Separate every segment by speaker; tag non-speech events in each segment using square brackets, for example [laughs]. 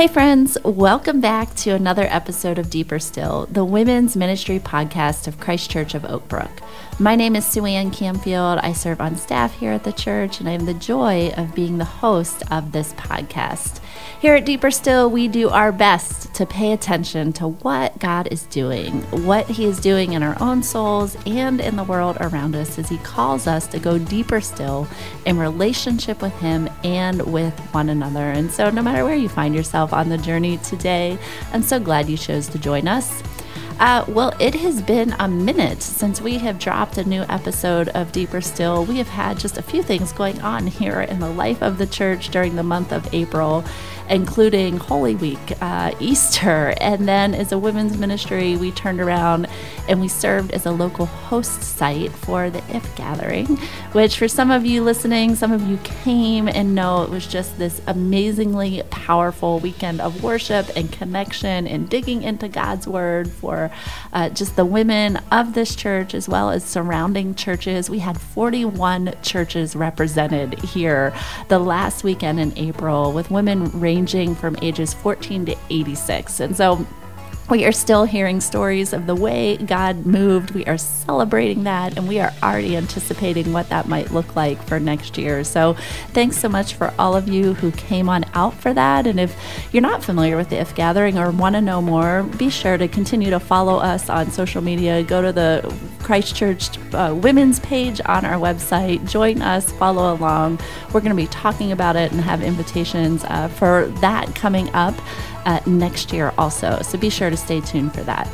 Speaker 1: Hey, friends, welcome back to another episode of Deeper Still, the women's ministry podcast of Christ Church of Oak Brook. My name is Suanne Camfield. I serve on staff here at the church, and I have the joy of being the host of this podcast. Here at Deeper Still, we do our best to pay attention to what God is doing, what He is doing in our own souls and in the world around us as He calls us to go deeper still in relationship with Him and with one another. And so, no matter where you find yourself on the journey today, I'm so glad you chose to join us. Uh, well, it has been a minute since we have dropped a new episode of Deeper Still. We have had just a few things going on here in the life of the church during the month of April including Holy Week, uh, Easter, and then as a women's ministry, we turned around and we served as a local host site for the IF Gathering, which for some of you listening, some of you came and know it was just this amazingly powerful weekend of worship and connection and digging into God's Word for uh, just the women of this church as well as surrounding churches. We had 41 churches represented here the last weekend in April with women ranging ranging from ages 14 to 86. And so we are still hearing stories of the way God moved. We are celebrating that, and we are already anticipating what that might look like for next year. So, thanks so much for all of you who came on out for that. And if you're not familiar with the IF Gathering or want to know more, be sure to continue to follow us on social media. Go to the Christchurch uh, Women's page on our website. Join us, follow along. We're going to be talking about it and have invitations uh, for that coming up uh, next year also. So be sure to stay tuned for that.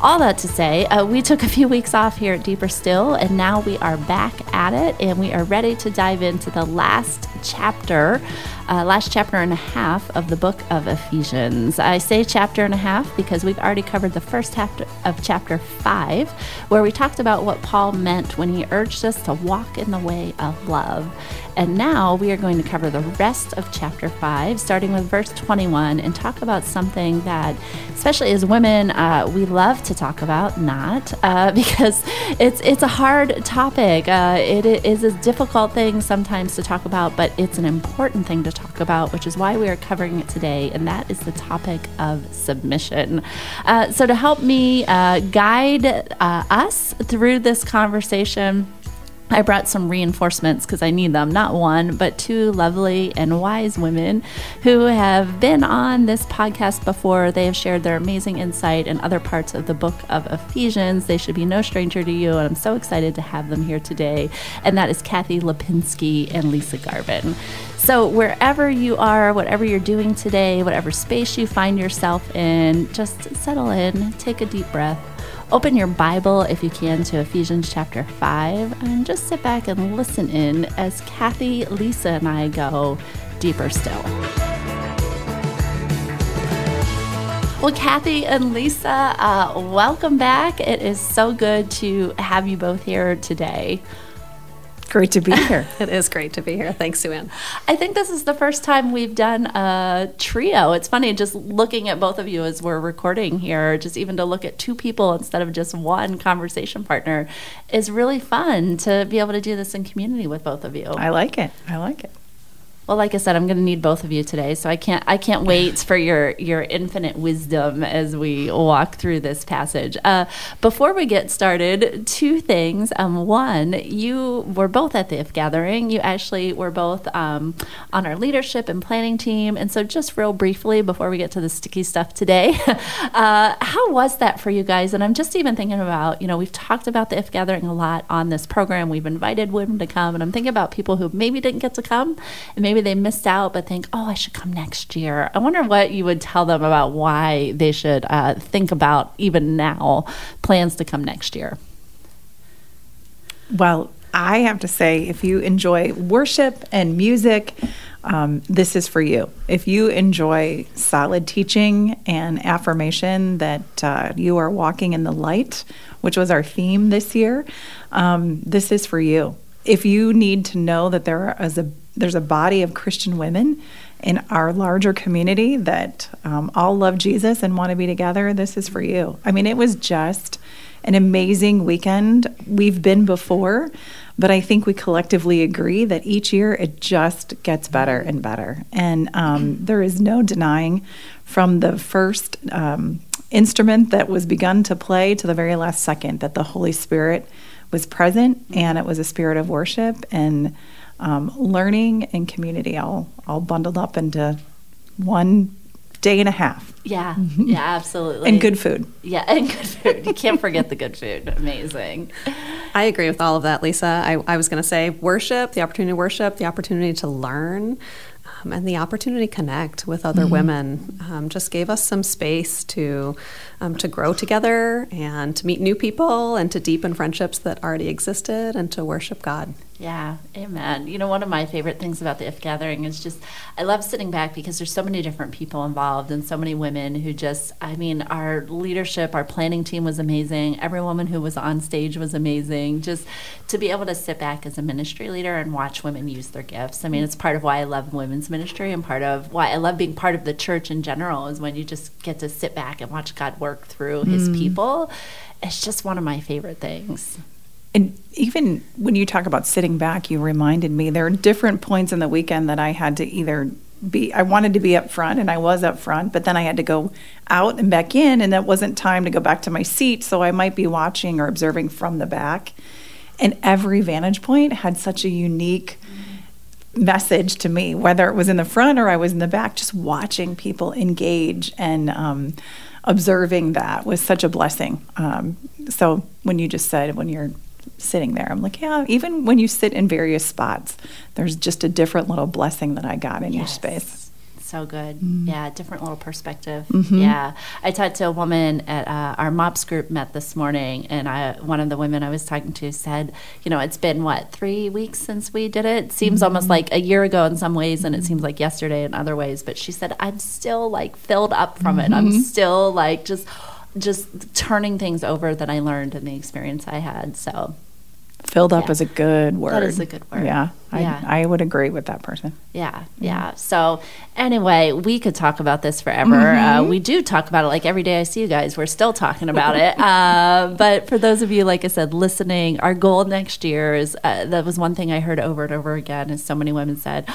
Speaker 1: All that to say, uh, we took a few weeks off here at Deeper Still, and now we are back at it, and we are ready to dive into the last chapter uh, last chapter and a half of the book of Ephesians. I say chapter and a half because we've already covered the first half of chapter five, where we talked about what Paul meant when he urged us to walk in the way of love. And now we are going to cover the rest of chapter 5, starting with verse 21, and talk about something that, especially as women, uh, we love to talk about, not uh, [laughs] because it's, it's a hard topic. Uh, it is a difficult thing sometimes to talk about, but it's an important thing to talk about, which is why we are covering it today, and that is the topic of submission. Uh, so, to help me uh, guide uh, us through this conversation, I brought some reinforcements because I need them. Not one, but two lovely and wise women who have been on this podcast before. They have shared their amazing insight in other parts of the book of Ephesians. They should be no stranger to you, and I'm so excited to have them here today. And that is Cathy Lapinski and Lisa Garvin. So, wherever you are, whatever you're doing today, whatever space you find yourself in, just settle in, take a deep breath Open your Bible, if you can, to Ephesians chapter 5 and just sit back and listen in as Cathy, Lisa, and I go deeper still. Well, Cathy and Lisa, uh, welcome back. It is so good to have you both here today.
Speaker 2: Great to be here. [laughs]
Speaker 3: it is great to be here. Thanks, Suanne.
Speaker 1: I think this is the first time we've done a trio. It's funny just looking at both of you as we're recording here, just even to look at two people instead of just one conversation partner is really fun to be able to do this in community with both of you.
Speaker 2: I like it. I like it.
Speaker 1: Well, like I said, I'm going to need both of you today, so I can't I can't wait for your your infinite wisdom as we walk through this passage. Uh, before we get started, two things. Um, one, you were both at the IF gathering. You actually were both um, on our leadership and planning team, and so just real briefly before we get to the sticky stuff today, [laughs] uh, how was that for you guys? And I'm just even thinking about you know we've talked about the IF gathering a lot on this program. We've invited women to come, and I'm thinking about people who maybe didn't get to come, and maybe they missed out but think, oh, I should come next year. I wonder what you would tell them about why they should uh, think about, even now, plans to come next year.
Speaker 2: Well, I have to say, if you enjoy worship and music, um, this is for you. If you enjoy solid teaching and affirmation that uh, you are walking in the light, which was our theme this year, um, this is for you. If you need to know that there is a there's a body of Christian women in our larger community that um, all love Jesus and want to be together, this is for you. I mean, it was just an amazing weekend. We've been before, but I think we collectively agree that each year it just gets better and better. And um, there is no denying from the first um, instrument that was begun to play to the very last second that the Holy Spirit was present and it was a spirit of worship and um, learning and community all, all bundled up into one day and a half.
Speaker 1: Yeah, yeah, absolutely.
Speaker 2: And good food.
Speaker 1: Yeah, [laughs] and good food. You can't forget the good food. Amazing.
Speaker 3: I agree with all of that, Lisa. I, I was going to say worship, the opportunity to worship, the opportunity to learn, um, and the opportunity to connect with other mm-hmm. women um, just gave us some space to um, to grow together and to meet new people and to deepen friendships that already existed and to worship God.
Speaker 1: Yeah, amen. You know, one of my favorite things about the If Gathering is just I love sitting back because there's so many different people involved and so many women who just, I mean, our leadership, our planning team was amazing. Every woman who was on stage was amazing. Just to be able to sit back as a ministry leader and watch women use their gifts. I mean, it's part of why I love women's ministry and part of why I love being part of the church in general is when you just get to sit back and watch God work through his mm. people. It's just one of my favorite things.
Speaker 2: And even when you talk about sitting back, you reminded me there are different points in the weekend that I had to either be, I wanted to be up front and I was up front, but then I had to go out and back in, and that wasn't time to go back to my seat. So I might be watching or observing from the back. And every vantage point had such a unique message to me, whether it was in the front or I was in the back, just watching people engage and um, observing that was such a blessing. Um, so when you just said, when you're sitting there. I'm like, yeah, even when you sit in various spots, there's just a different little blessing that I got in yes. each space.
Speaker 1: So good. Mm. Yeah, different little perspective. Mm-hmm. Yeah. I talked to a woman at uh, our MOPS group met this morning, and I, one of the women I was talking to said, you know, it's been what, three weeks since we did it? it seems mm-hmm. almost like a year ago in some ways, and it seems like yesterday in other ways. But she said, I'm still like filled up from it. I'm mm-hmm. still like just just turning things over that I learned in the experience I had. So
Speaker 2: filled up yeah. is a good word.
Speaker 1: That is a good word.
Speaker 2: Yeah, yeah. I, I would agree with that person.
Speaker 1: Yeah, yeah. So anyway, we could talk about this forever. Uh, mm-hmm. Uh, we do talk about it like every day I see you guys. We're still talking about it. [laughs] Uh, but for those of you, like I said, listening, our goal next year is uh, that was one thing I heard over and over again. Is so many women said.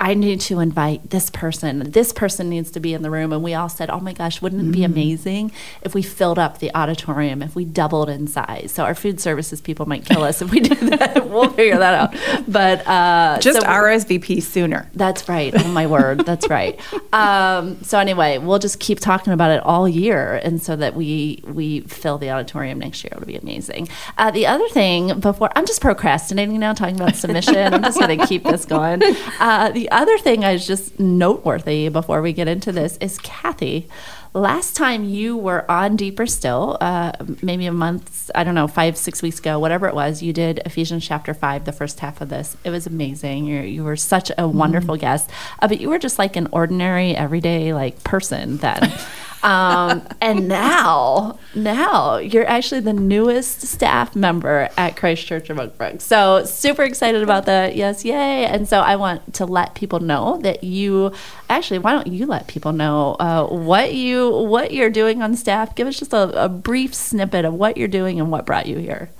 Speaker 1: I need to invite this person. This person needs to be in the room. And we all said, oh my gosh, wouldn't it be mm-hmm. amazing if we filled up the auditorium, if we doubled in size? So our food services people might kill us if we do that. [laughs] we'll figure that out. But uh,
Speaker 2: just so RSVP sooner.
Speaker 1: That's right. Oh my word. That's right. [laughs] Um, so anyway, we'll just keep talking about it all year. And so that we, we fill the auditorium next year. It'll be amazing. Uh, the other thing before, I'm just procrastinating now talking about [laughs] submission. I'm just going to keep this going. Uh, the other thing I was just noteworthy before we get into this is Cathy. Last time you were on Deeper Still, uh, maybe a month, I don't know, five, six weeks ago, whatever it was, you did Ephesians chapter five, the first half of this. It was amazing. you you were such a wonderful mm. guest, uh, but you were just like an ordinary, everyday like person then. [laughs] Um, and now, now you're actually the newest staff member at Christ Church of Oak Brook. So super excited about that. Yes, yay! And so I want to let people know that you actually. Why don't you let people know uh, what you what you're doing on staff? Give us just a, a brief snippet of what you're doing and what brought you here.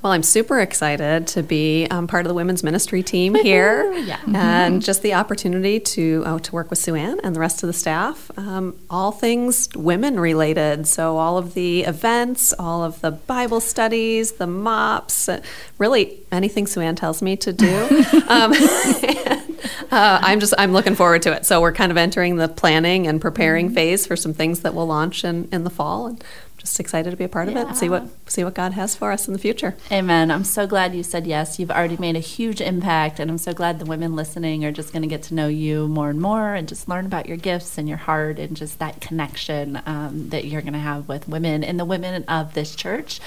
Speaker 3: Well, I'm super excited to be um, part of the women's ministry team here, yeah. and mm-hmm. just the opportunity to uh, to work with Suanne and the rest of the staff. Um, all things women related, so all of the events, all of the Bible studies, the mops, uh, really anything Suanne tells me to do. [laughs] um, [laughs] uh, I'm just I'm looking forward to it. So we're kind of entering the planning and preparing mm-hmm. phase for some things that will launch in in the fall. And just excited to be a part yeah. of it. and See what see what God has for us in the future.
Speaker 1: Amen. I'm so glad you said yes. You've already made a huge impact, and I'm so glad the women listening are just going to get to know you more and more, and just learn about your gifts and your heart, and just that connection um, that you're going to have with women and the women of this church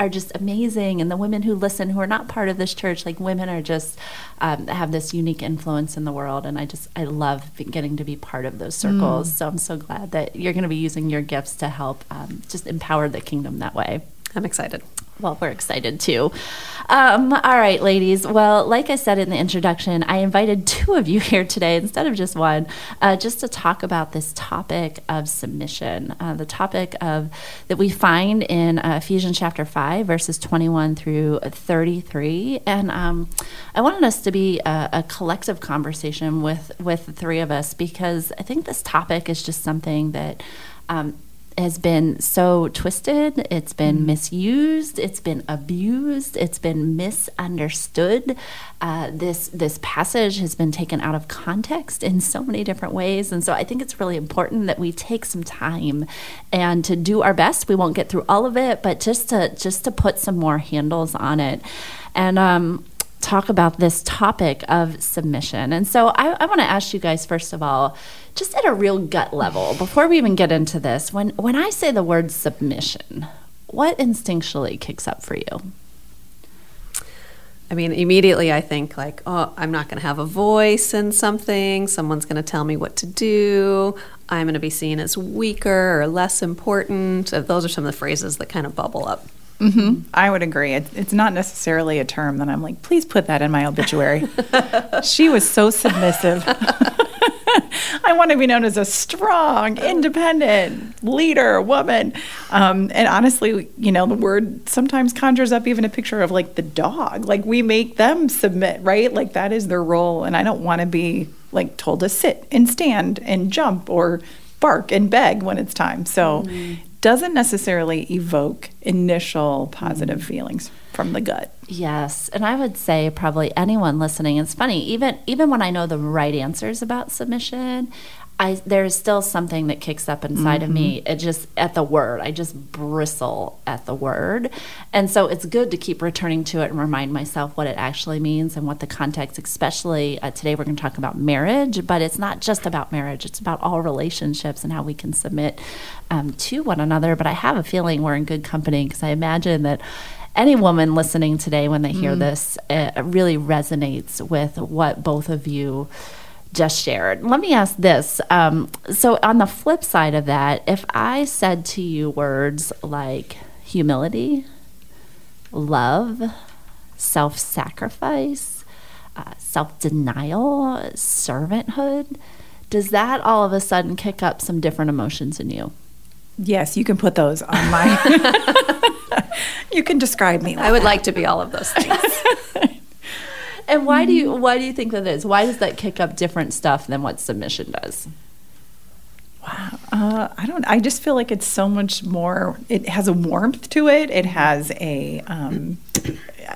Speaker 1: are just amazing. And the women who listen who are not part of this church like women are just um, have this unique influence in the world. And i just i love getting to be part of those circles. Mm. so i'm so glad that you're going to be using your gifts to help um, just empower the kingdom that way.
Speaker 3: I'm excited
Speaker 1: Well, we're excited too. Um, all right, ladies. Well, like I said in the introduction, I invited two of you [laughs] here today instead of just one, uh, just to talk about this topic of submission, uh, the topic of that we find in uh, Ephesians chapter five, verses twenty-one through thirty-three. And um, I wanted us to be a, a collective conversation with with the three of us because I think this topic is just something that. Um, has been so twisted, it's been mm. misused, it's been abused, it's been misunderstood. Uh, this this passage has been taken out of context in so many different ways, and so I think it's really important that we take some time and to do our best. We won't get through all of it, but just to just to put some more handles on it, and um, talk about this topic of submission. And so I, I want to ask you guys first of all just at a real gut level, before we even get into this, when, when I say the word submission, what instinctually kicks up for you?
Speaker 3: I mean, immediately I think, like, oh, I'm not going to have a voice in something. Someone's going to tell me what to do. I'm going to be seen as weaker or less important. Those are some of the phrases that kind of bubble up.
Speaker 2: Mm-hmm. I would agree. It, it's not necessarily a term that I'm like, please put that in my obituary. [laughs] she was so submissive. [laughs] I want to be known as a strong, independent leader, woman. Um, and honestly, you know, the word sometimes conjures up even a picture of like the dog. Like we make them submit, right? Like that is their role. And I don't want to be like told to sit and stand and jump or bark and beg when it's time. So mm doesn't necessarily evoke initial positive feelings from the gut.
Speaker 1: Yes, and I would say probably anyone listening. It's funny, even even when I know the right answers about submission, I there's still something that kicks up inside mm-hmm. of me. Mm-hmm. It just at the word, I just bristle at the word, and so it's good to keep returning to it and remind myself what it actually means and what the context. Especially uh, today, we're going to talk about marriage, but it's not just about marriage. It's about all relationships and how we can submit um, to one another. But I have a feeling we're in good company because I imagine that any woman listening today, when they hear mm. this, it really resonates with what both of you just shared. Let me ask this. Um, so, on the flip side of that, if I said to you words like humility, love, self sacrifice, uh, self denial, servanthood, does that all of a sudden kick up some different emotions in you?
Speaker 2: Yes, you can put those on my. [laughs] [laughs] you can describe me.
Speaker 3: I would like to be all of those things. [laughs]
Speaker 1: And why do you why do you think that is? Why does that kick up different stuff than what submission does?
Speaker 2: Wow, uh, I don't. I just feel like it's so much more. It has a warmth to it. It has a. Um,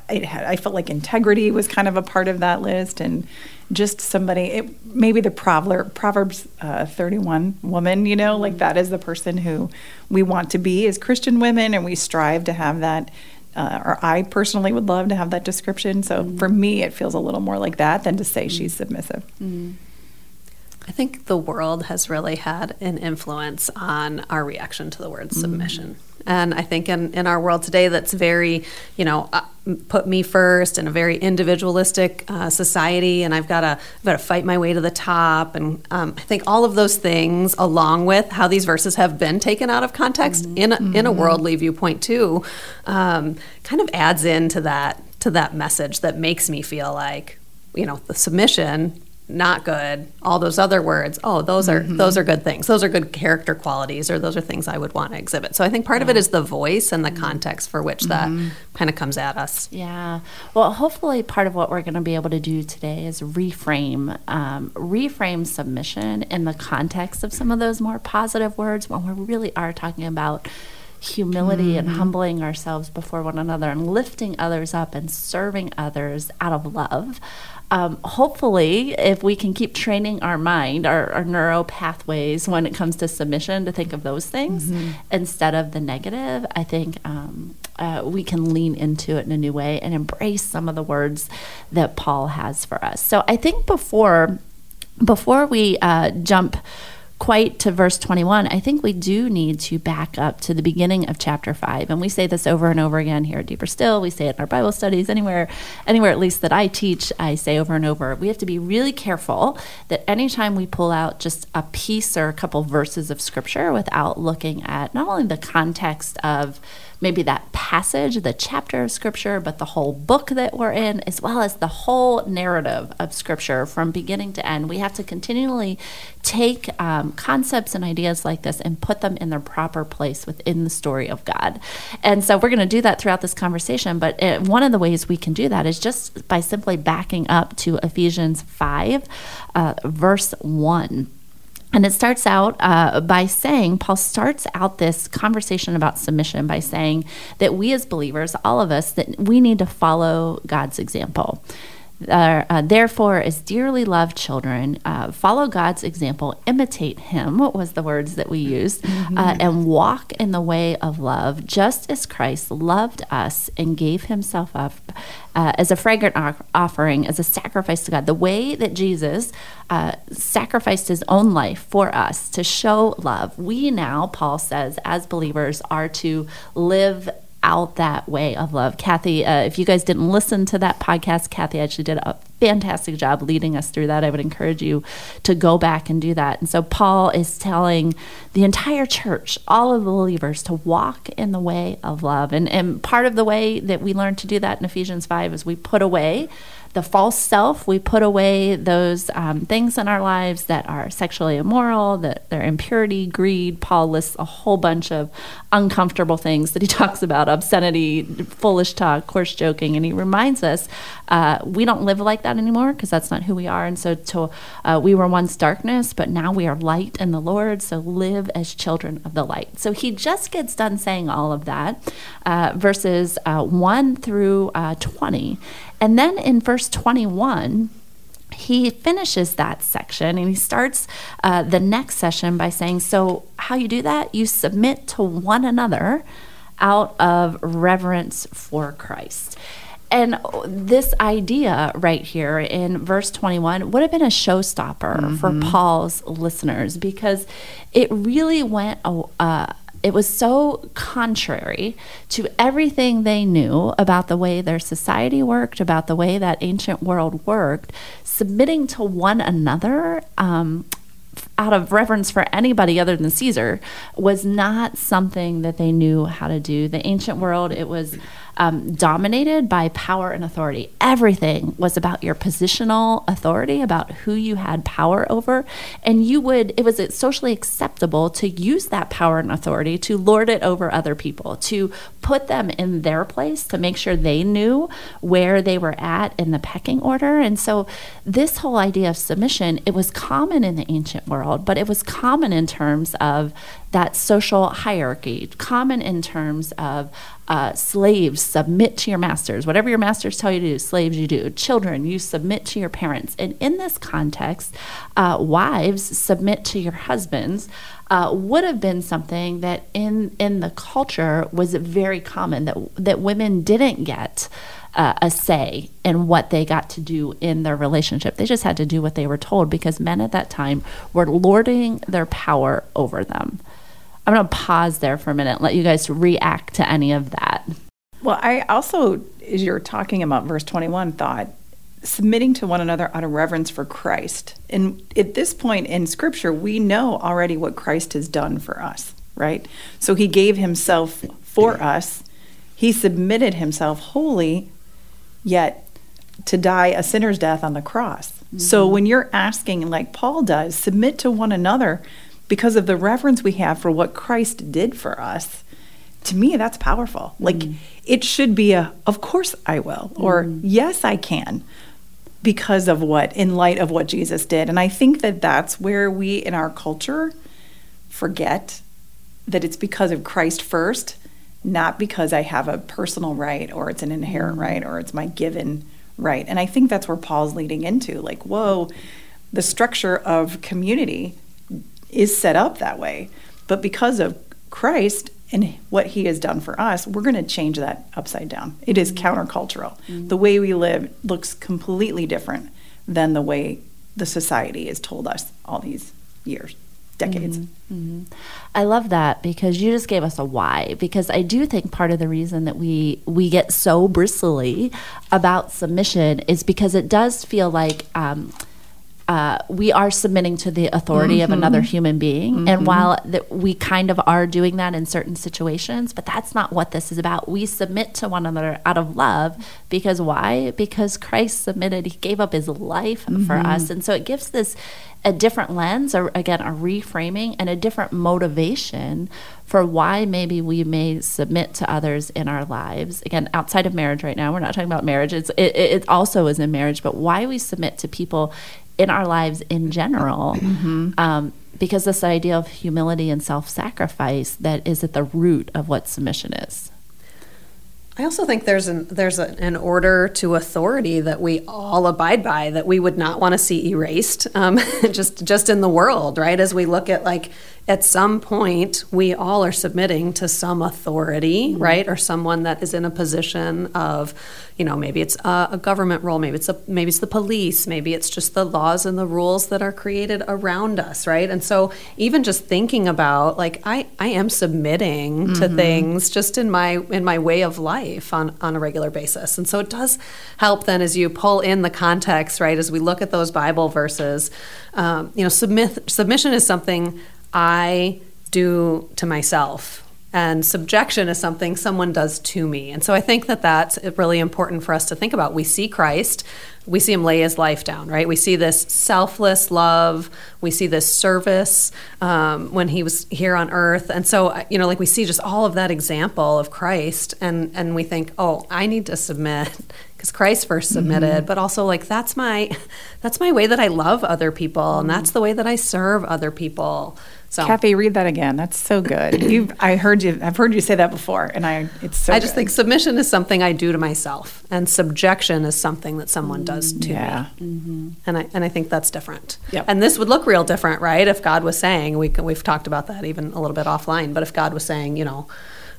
Speaker 2: it had, I felt like integrity was kind of a part of that list, and just somebody. It, maybe the Proverb, Proverbs uh, thirty-one woman. You know, like that is the person who we want to be as Christian women, and we strive to have that uh, or I personally would love to have that description. So mm-hmm. for me, it feels a little more like that than to say mm-hmm. she's submissive. Mm-hmm.
Speaker 3: I think the world has really had an influence on our reaction to the word mm-hmm. submission. And I think in, in our world today, that's very, you know, uh, put me first in a very individualistic uh, society, and I've got to I've got to fight my way to the top. And um, I think all of those things, along with how these verses have been taken out of context mm-hmm. in a, in a mm-hmm. worldly viewpoint too, um, kind of adds into that to that message that makes me feel like, you know, the submission not good all those other words oh those are mm-hmm. those are good things those are good character qualities or those are things i would want to exhibit so i think part yeah. of it is the voice and the mm-hmm. context for which that mm-hmm. kind of comes at us
Speaker 1: yeah well hopefully part of what we're going to be able to do today is reframe um, reframe submission in the context of some of those more positive words when we really are talking about humility and mm-hmm. humbling ourselves before one another and lifting others up and serving others out of love um, hopefully, if we can keep training our mind, our, our neuro pathways when it comes to submission, to think of those things mm-hmm. instead of the negative, I think um, uh, we can lean into it in a new way and embrace some of the words that Paul has for us. So I think before before we uh, jump quite to verse 21, I think we do need to back up to the beginning of chapter 5. And we say this over and over again here at Deeper Still. We say it in our Bible studies, anywhere, anywhere at least that I teach, I say over and over. We have to be really careful that anytime we pull out just a piece or a couple verses of scripture without looking at not only the context of maybe that passage, the chapter of Scripture, but the whole book that we're in, as well as the whole narrative of Scripture from beginning to end. We have to continually take um, concepts and ideas like this and put them in their proper place within the story of God. And so we're going to do that throughout this conversation. But it, one of the ways we can do that is just by simply backing up to Ephesians 5, uh, verse 1. And it starts out uh, by saying, Paul starts out this conversation about submission by saying that we as believers, all of us, that we need to follow God's example. Uh, uh, therefore, as dearly loved children, uh, follow God's example, imitate Him, what was the words that we used, mm-hmm. Uh, and walk in the way of love, just as Christ loved us and gave Himself up uh, as a fragrant offering, as a sacrifice to God. The way that Jesus uh, sacrificed His own life for us to show love, we now, Paul says, as believers, are to live out that way of love. Cathy, uh, if you guys didn't listen to that podcast, Cathy actually did a fantastic job leading us through that. I would encourage you to go back and do that. And so Paul is telling the entire church, all of the believers, to walk in the way of love. And, and part of the way that we learn to do that in Ephesians 5 is we put away the false self. We put away those um, things in our lives that are sexually immoral, that they're impurity, greed. Paul lists a whole bunch of uncomfortable things that he [laughs] talks about obscenity, foolish talk, coarse joking. And he reminds us uh, we don't live like that anymore because that's not who we are. And so to, uh, we were once darkness, but now we are light in the Lord. So live as children of the light. So he just gets done saying all of that, uh, verses uh, 1 through uh, 20. And then in verse 21, he finishes that section and he starts uh, the next session by saying, So, how you do that? You submit to one another out of reverence for Christ. And this idea right here in verse 21 would have been a showstopper mm-hmm. for Paul's listeners because it really went uh, it was so contrary to everything they knew about the way their society worked, about the way that ancient world worked, submitting to one another. Um, out of reverence for anybody other than Caesar was not something that they knew how to do. The ancient world, it was um, dominated by power and authority. Everything was about your positional authority, about who you had power over. And you would, it was socially acceptable to use that power and authority to lord it over other people, to put them in their place, to make sure they knew where they were at in the pecking order. And so, this whole idea of submission, it was common in the ancient world, but it was common in terms of that social hierarchy, common in terms of uh, slaves submit to your masters. Whatever your masters tell you to do, slaves you do. Children, you submit to your parents. And in this context, uh, wives submit to your husbands. Uh, would have been something that in in the culture was very common that that women didn't get uh, a say in what they got to do in their relationship. They just had to do what they were told because men at that time were lording their power over them. I'm going to pause there for a minute, let you guys react to any of that.
Speaker 2: Well, I also, as you're talking about verse 21, thought submitting to one another out of reverence for Christ. And at this point in Scripture, we know already what Christ has done for us, right? So he gave himself for us, he submitted himself wholly, yet to die a sinner's death on the cross. Mm-hmm. So when you're asking, like Paul does, submit to one another because of the reverence we have for what Christ did for us, to me, that's powerful. Mm. Like, it should be a, of course I will, or mm. yes, I can, because of what, in light of what Jesus did. And I think that that's where we in our culture forget that it's because of Christ first, not because I have a personal right or it's an inherent mm. right or it's my given right. And I think that's where Paul's leading into like, whoa, the structure of community is set up that way. But because of Christ and what he has done for us, we're going to change that upside down. It is mm-hmm. countercultural. Mm-hmm. The way we live looks completely different than the way the society has told us all these years decades. Mm-hmm.
Speaker 1: Mm-hmm. I love that because you just gave us a why. Because I do think part of the reason that we we get so bristly about submission is because it does feel like um, uh, we are submitting to the authority mm-hmm. of another human being. Mm-hmm. And while that we kind of are doing that in certain situations, but that's not what this is about. We submit to one another out of love because why? Because Christ submitted, he gave up his life mm-hmm. for us. And so it gives this a different lens, or again, a reframing and a different motivation for why maybe we may submit to others in our lives. Again, outside of marriage right now, we're not talking about marriage. It's, it, it also is in marriage, but why we submit to people in our lives in general. Mm-hmm. Um, because this idea of humility and self sacrifice that is at the root of what submission is.
Speaker 3: I also think there's an there's a, an order to authority that we all abide by that we would not want to see erased, um, [laughs] just just in the world, right? As we look at like at some point we all are submitting to some authority, mm-hmm. right, or someone that is in a position of, you know, maybe it's a, a government role, maybe it's a maybe it's the police, maybe it's just the laws and the rules that are created around us, right? And so even just thinking about like I I am submitting mm-hmm. to things just in my in my way of life on on a regular basis, and so it does help then as you pull in the context, right, as we look at those Bible verses, um, you know, submit submission is something I do to myself. And subjection is something someone does to me. And so I think that that's really important for us to think about. We see Christ, we see him lay his life down, right? We see this selfless love, we see this service um, when he was here on earth. And so, you know, like we see just all of that example of Christ, and, and we think, oh, I need to submit because Christ first submitted, mm-hmm. but also like that's my [laughs] that's my way that I love other people, and that's the way that I serve other people.
Speaker 2: So, Cathy, read that again. That's so good. [clears throat] You, I heard you. I've heard you say that before, and I. It's so.
Speaker 3: I just good. think submission is something I do to myself, and subjection is something that someone does to yeah. me. Mm-hmm. And I and I think that's different. Yep. And this would look real different, right? If God was saying, we we've talked about that even a little bit offline, but if God was saying, you know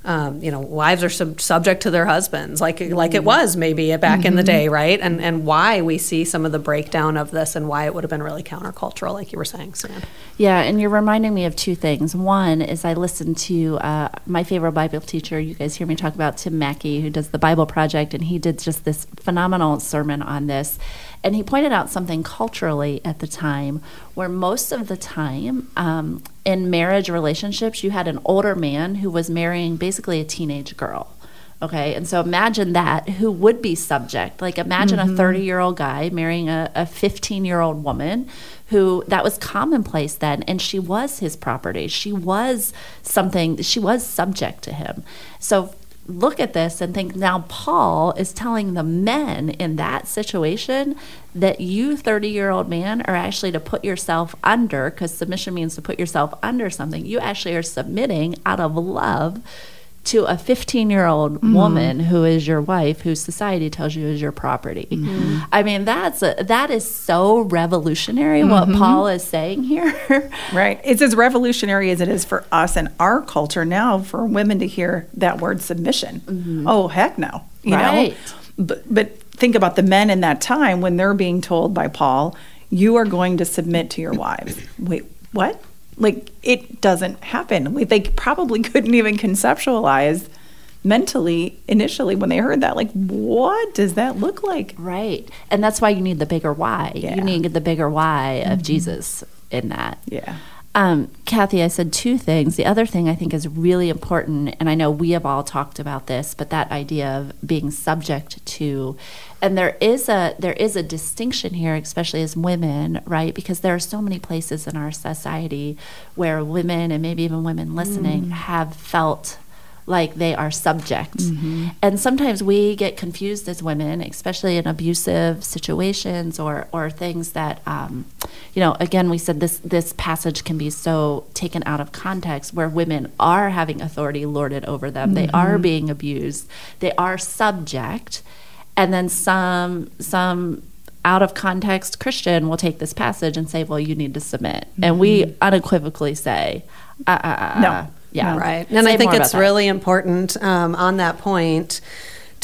Speaker 3: um, you know, wives are sub- subject to their husbands, like mm-hmm. like it mm. was maybe back mm-hmm. in the mm-hmm. day, right? And and why we see some of the breakdown of this, and why it would have been really countercultural, like you were saying, Sam.
Speaker 1: Yeah, and you're reminding me of two things. One is I listened to uh, my favorite Bible teacher. You guys hear me talk about Tim Mackie, who does the Bible Project, and he did just this phenomenal sermon on this. And he pointed out something culturally at the time where most of the time um, in marriage relationships, you had an older man who was marrying basically a teenage girl. Okay, and so imagine that who would be subject. Like imagine mm-hmm. a 30 year old guy marrying a 15 year old woman who that was commonplace then, and she was his property. She was something, she was subject to him. So look at this and think now Paul is telling the men in that situation that you 30 year old man are actually to put yourself under because submission means to put yourself under something. You actually are submitting out of love to a 15 year old mm-hmm. woman who is your wife, who society tells you is your property. Mm-hmm. I mean, that's a, that is so revolutionary mm-hmm. what Paul is saying here. [laughs]
Speaker 2: right. It's as revolutionary as it is for us and our culture now for women to hear that word submission. Mm-hmm. Oh, heck no. You right. know? But, but think about the men in that time when they're being told by Paul, you are going to submit to your wives. Wait, what? Like it doesn't happen. Like They probably [laughs] couldn't even conceptualize mentally initially when they heard that like what does that look like
Speaker 1: right and that's why you need the bigger why yeah. you need the bigger why mm-hmm. of jesus in that
Speaker 2: yeah
Speaker 1: um, Cathy, I said two things. The other thing I think is really important, and I know we have all talked about this, but that idea of being subject to, and there is a there is a distinction here, especially as women, right? Because there are so many places in our society where women and maybe even women listening mm. have felt like they are subject. Mm-hmm. And sometimes we get confused as women, especially in abusive situations or, or things that, um, you know, again, we said this, this passage can be so taken out of context where women are having authority lorded over them, mm-hmm. they are being abused, they are subject. And then some, some out of context Christian will take this passage and say, well, you need to submit. Mm-hmm. And we mm-hmm. unequivocally say, uh, uh, uh,
Speaker 3: no. Yeah. Right. And Say I think it's really important um, on that point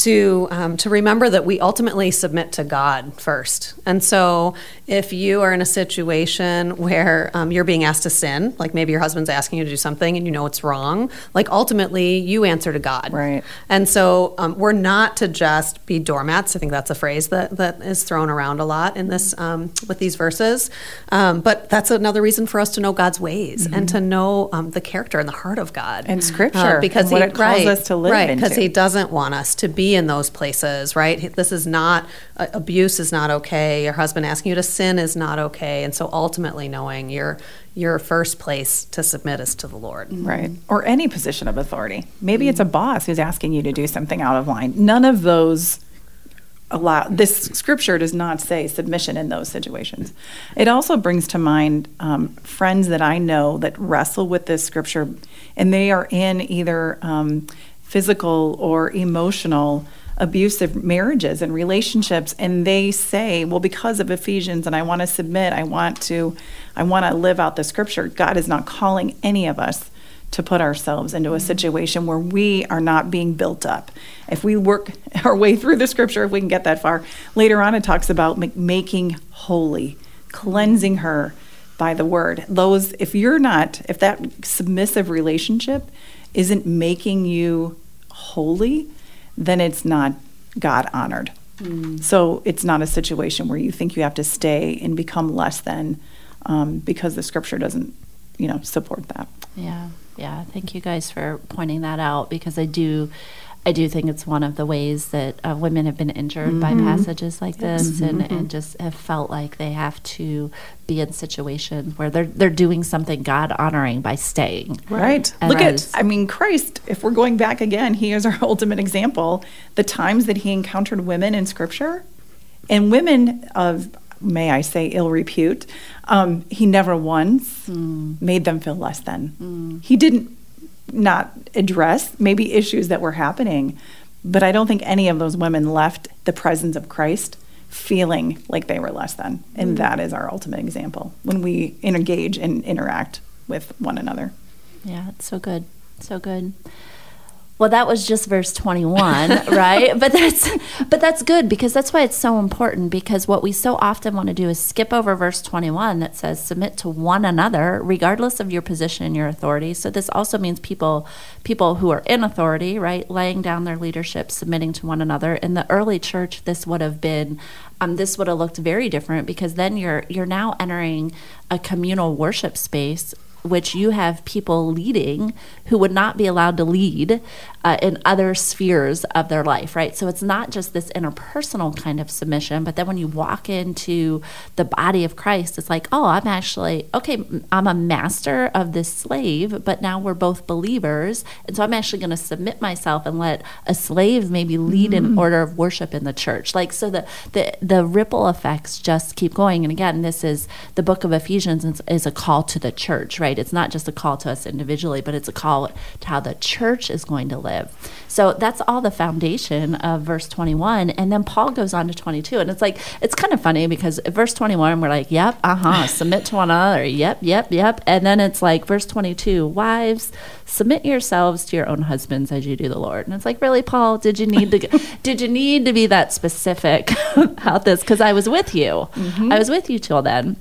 Speaker 3: to um, to remember that we ultimately submit to God first. And so, if you are in a situation where um, you're being asked to sin, like maybe your husband's asking you to do something and you know it's wrong, like ultimately you answer to God.
Speaker 2: Right.
Speaker 3: And so, um, we're not to just be doormats. I think that's a phrase that that is thrown around a lot in this um, with these verses. Um, but that's another reason for us to know God's ways mm-hmm. and to know um, the character and the heart of God
Speaker 2: and Scripture
Speaker 3: uh, because
Speaker 2: he,
Speaker 3: what
Speaker 2: it calls right, us to live
Speaker 3: right because He doesn't want us to be in those places, right? This is not, uh, abuse is not okay. Your husband asking you to sin is not okay. And so ultimately knowing your, your first place to submit is to the Lord.
Speaker 2: Right. Or any position of authority. Maybe mm-hmm. it's a boss who's asking you to do something out of line. None of those allow this scripture does not say submission in those situations it also brings to mind um, friends that i know that wrestle with this scripture and they are in either um, physical or emotional abusive marriages and relationships and they say well because of ephesians and i want to submit i want to i want to live out the scripture god is not calling any of us to put ourselves into a mm-hmm. situation where we are not being built up. If we work [laughs] our way through the scripture if we can get that far. Later on it talks about making holy cleansing her by the word. Those if you're not if that submissive relationship isn't making you holy, then it's not God honored. Mm. So it's not a situation where you think you have to stay and become less than um, because the scripture doesn't, you know, support that.
Speaker 1: Yeah, yeah. Thank you guys for pointing that out because I do I do think it's one of the ways that uh, women have been injured mm-hmm. by passages like this, mm-hmm. and, and just have felt like they have to be in situations where they're they're doing something God honoring by staying.
Speaker 2: Right. And Look at I mean Christ. If we're going back again, he is our [laughs] ultimate example. The times that he encountered women in Scripture, and women of may I say ill repute, um, he never once mm. made them feel less than. Mm. He didn't not address maybe issues that were happening. But I don't think any of those women left the presence of Christ feeling like they were less than. And mm. that is our ultimate example when we engage and interact with one another.
Speaker 1: Yeah, it's so good. So good. Well, that was just verse 21, [laughs] right? But that's but that's good because that's why it's so important because what we so often want to do is skip over verse 21 that says submit to one another regardless of your position and your authority. So this also means people people who are in authority, right, laying down their leadership, submitting to one another. In the early church, this would have been um, this would have looked very different because then you're you're now entering a communal worship space which you have people leading who would not be allowed to lead uh, in other spheres of their life, right? So it's not just this interpersonal kind of submission, but then when you walk into the body of Christ, it's like, oh, I'm actually, okay, I'm a master of this slave, but now we're both believers. And so I'm actually going to submit myself and let a slave maybe lead mm-hmm. an order of worship in the church. Like, so the, the, the ripple effects just keep going. And again, this is the book of Ephesians is, is a call to the church, right? It's not just a call to us individually, but it's a call to how the church is going to live live. So that's all the foundation of verse 21. And then Paul goes on to 22. And it's like, it's kind of funny because verse 21, we're like, yep, uh huh, [laughs] submit to one another. Yep, yep, yep. And then it's like, verse 22, wives, submit yourselves to your own husbands as you do the Lord. And it's like, really, Paul, did you need to, [laughs] did you need to be that specific [laughs] about this? Because I was with you. Mm-hmm. I was with you till then.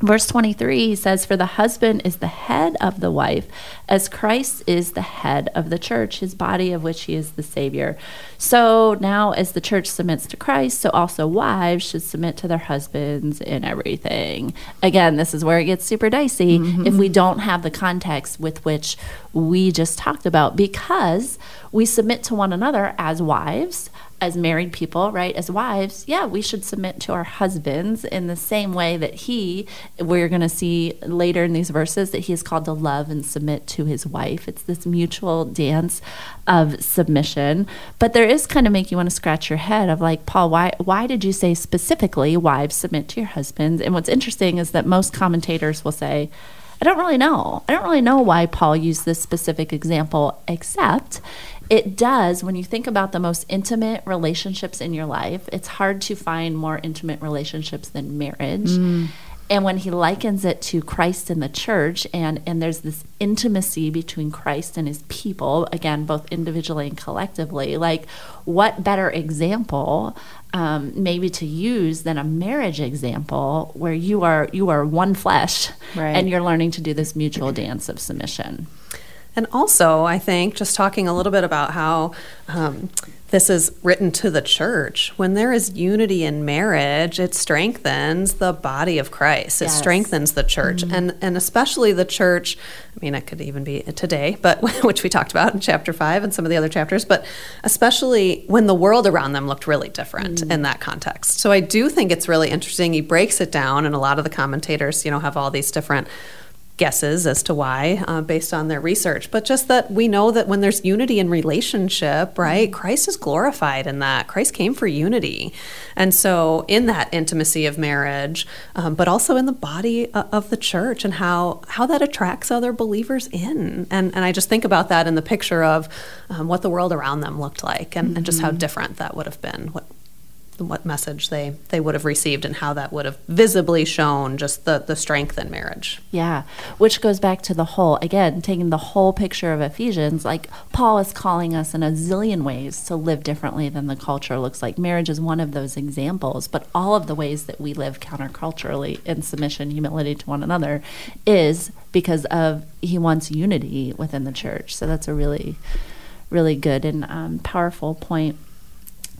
Speaker 1: Verse 23, he says, For the husband is the head of the wife, as Christ is the head of the church, his body of which he is the Savior. So now, as the church submits to Christ, so also wives should submit to their husbands in everything. Again, this is where it gets super dicey mm-hmm. if we don't have the context with which we just talked about, because we submit to one another as wives as married people, right, as wives, yeah, we should submit to our husbands in the same way that he, we're going to see later in these verses, that he is called to love and submit to his wife. It's this mutual dance of submission. But there is kind of make you want to scratch your head of like, Paul, why, why did you say specifically wives submit to your husbands? And what's interesting is that most commentators will say, I don't really know. I don't really know why Paul used this specific example, except it does when you think about the most intimate relationships in your life it's hard to find more intimate relationships than marriage mm. And when he likens it to Christ and the church, and, and there's this intimacy between Christ and his people, again, both individually and collectively, like what better example um, maybe to use than a marriage example where you are you are one flesh
Speaker 2: Right.
Speaker 1: and you're learning to do this mutual dance of submission.
Speaker 3: And also, I think just talking a little bit about how um, this is written to the church. When there is unity in marriage, it strengthens the body of Christ. It strengthens the church, and and especially the church. I mean, it could even be today, but [laughs] which we talked about in chapter five and some of the other chapters. But especially when the world around them looked really different in that context. So I do think it's really interesting. He breaks it down, and a lot of the commentators, you know, have all these different guesses as to why uh, based on their research but just that we know that when there's unity in relationship right christ is glorified in that. Christ came for unity. And so in that intimacy of marriage um, but also in the body of the church and how how that attracts other believers in. And and i just think about that in the picture of um, what the world around them looked like and, and just how different that would have been what what message they, they would have received and how that would have visibly shown just the, the strength in marriage.
Speaker 1: Yeah, which goes back to the whole, again, taking the whole picture of Ephesians, like Paul is calling us in a zillion ways to live differently than the culture looks like. Marriage is one of those examples, but all of the ways that we live counterculturally in submission, humility to one another is because of he wants unity within the church. So that's a really, really good and um, powerful point.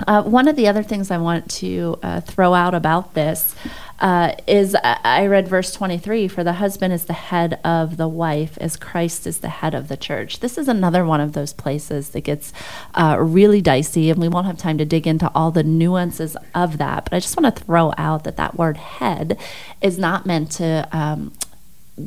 Speaker 1: Uh, one of the other things I want to uh, throw out about this uh, is I read verse 23 For the husband is the head of the wife, as Christ is the head of the church. This is another one of those places that gets uh, really dicey, and we won't have time to dig into all the nuances of that. But I just want to throw out that that word head is not meant to. Um,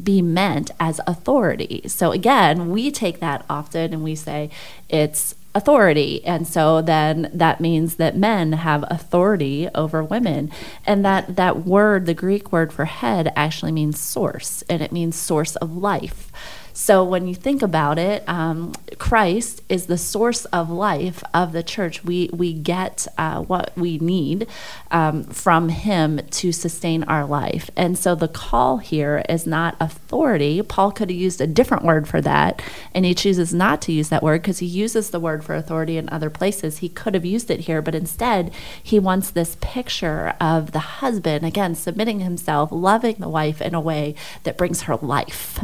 Speaker 1: be meant as authority. So again, we take that often and we say it's authority. And so then that means that men have authority over women. And that that word, the Greek word for head actually means source and it means source of life. So when you think about it, um, Christ is the source of life of the church. We we get uh, what we need um, from Him to sustain our life, and so the call here is not authority. Paul could have used a different word for that, and he chooses not to use that word because he uses the word for authority in other places. He could have used it here, but instead he wants this picture of the husband again submitting himself, loving the wife in a way that brings her life.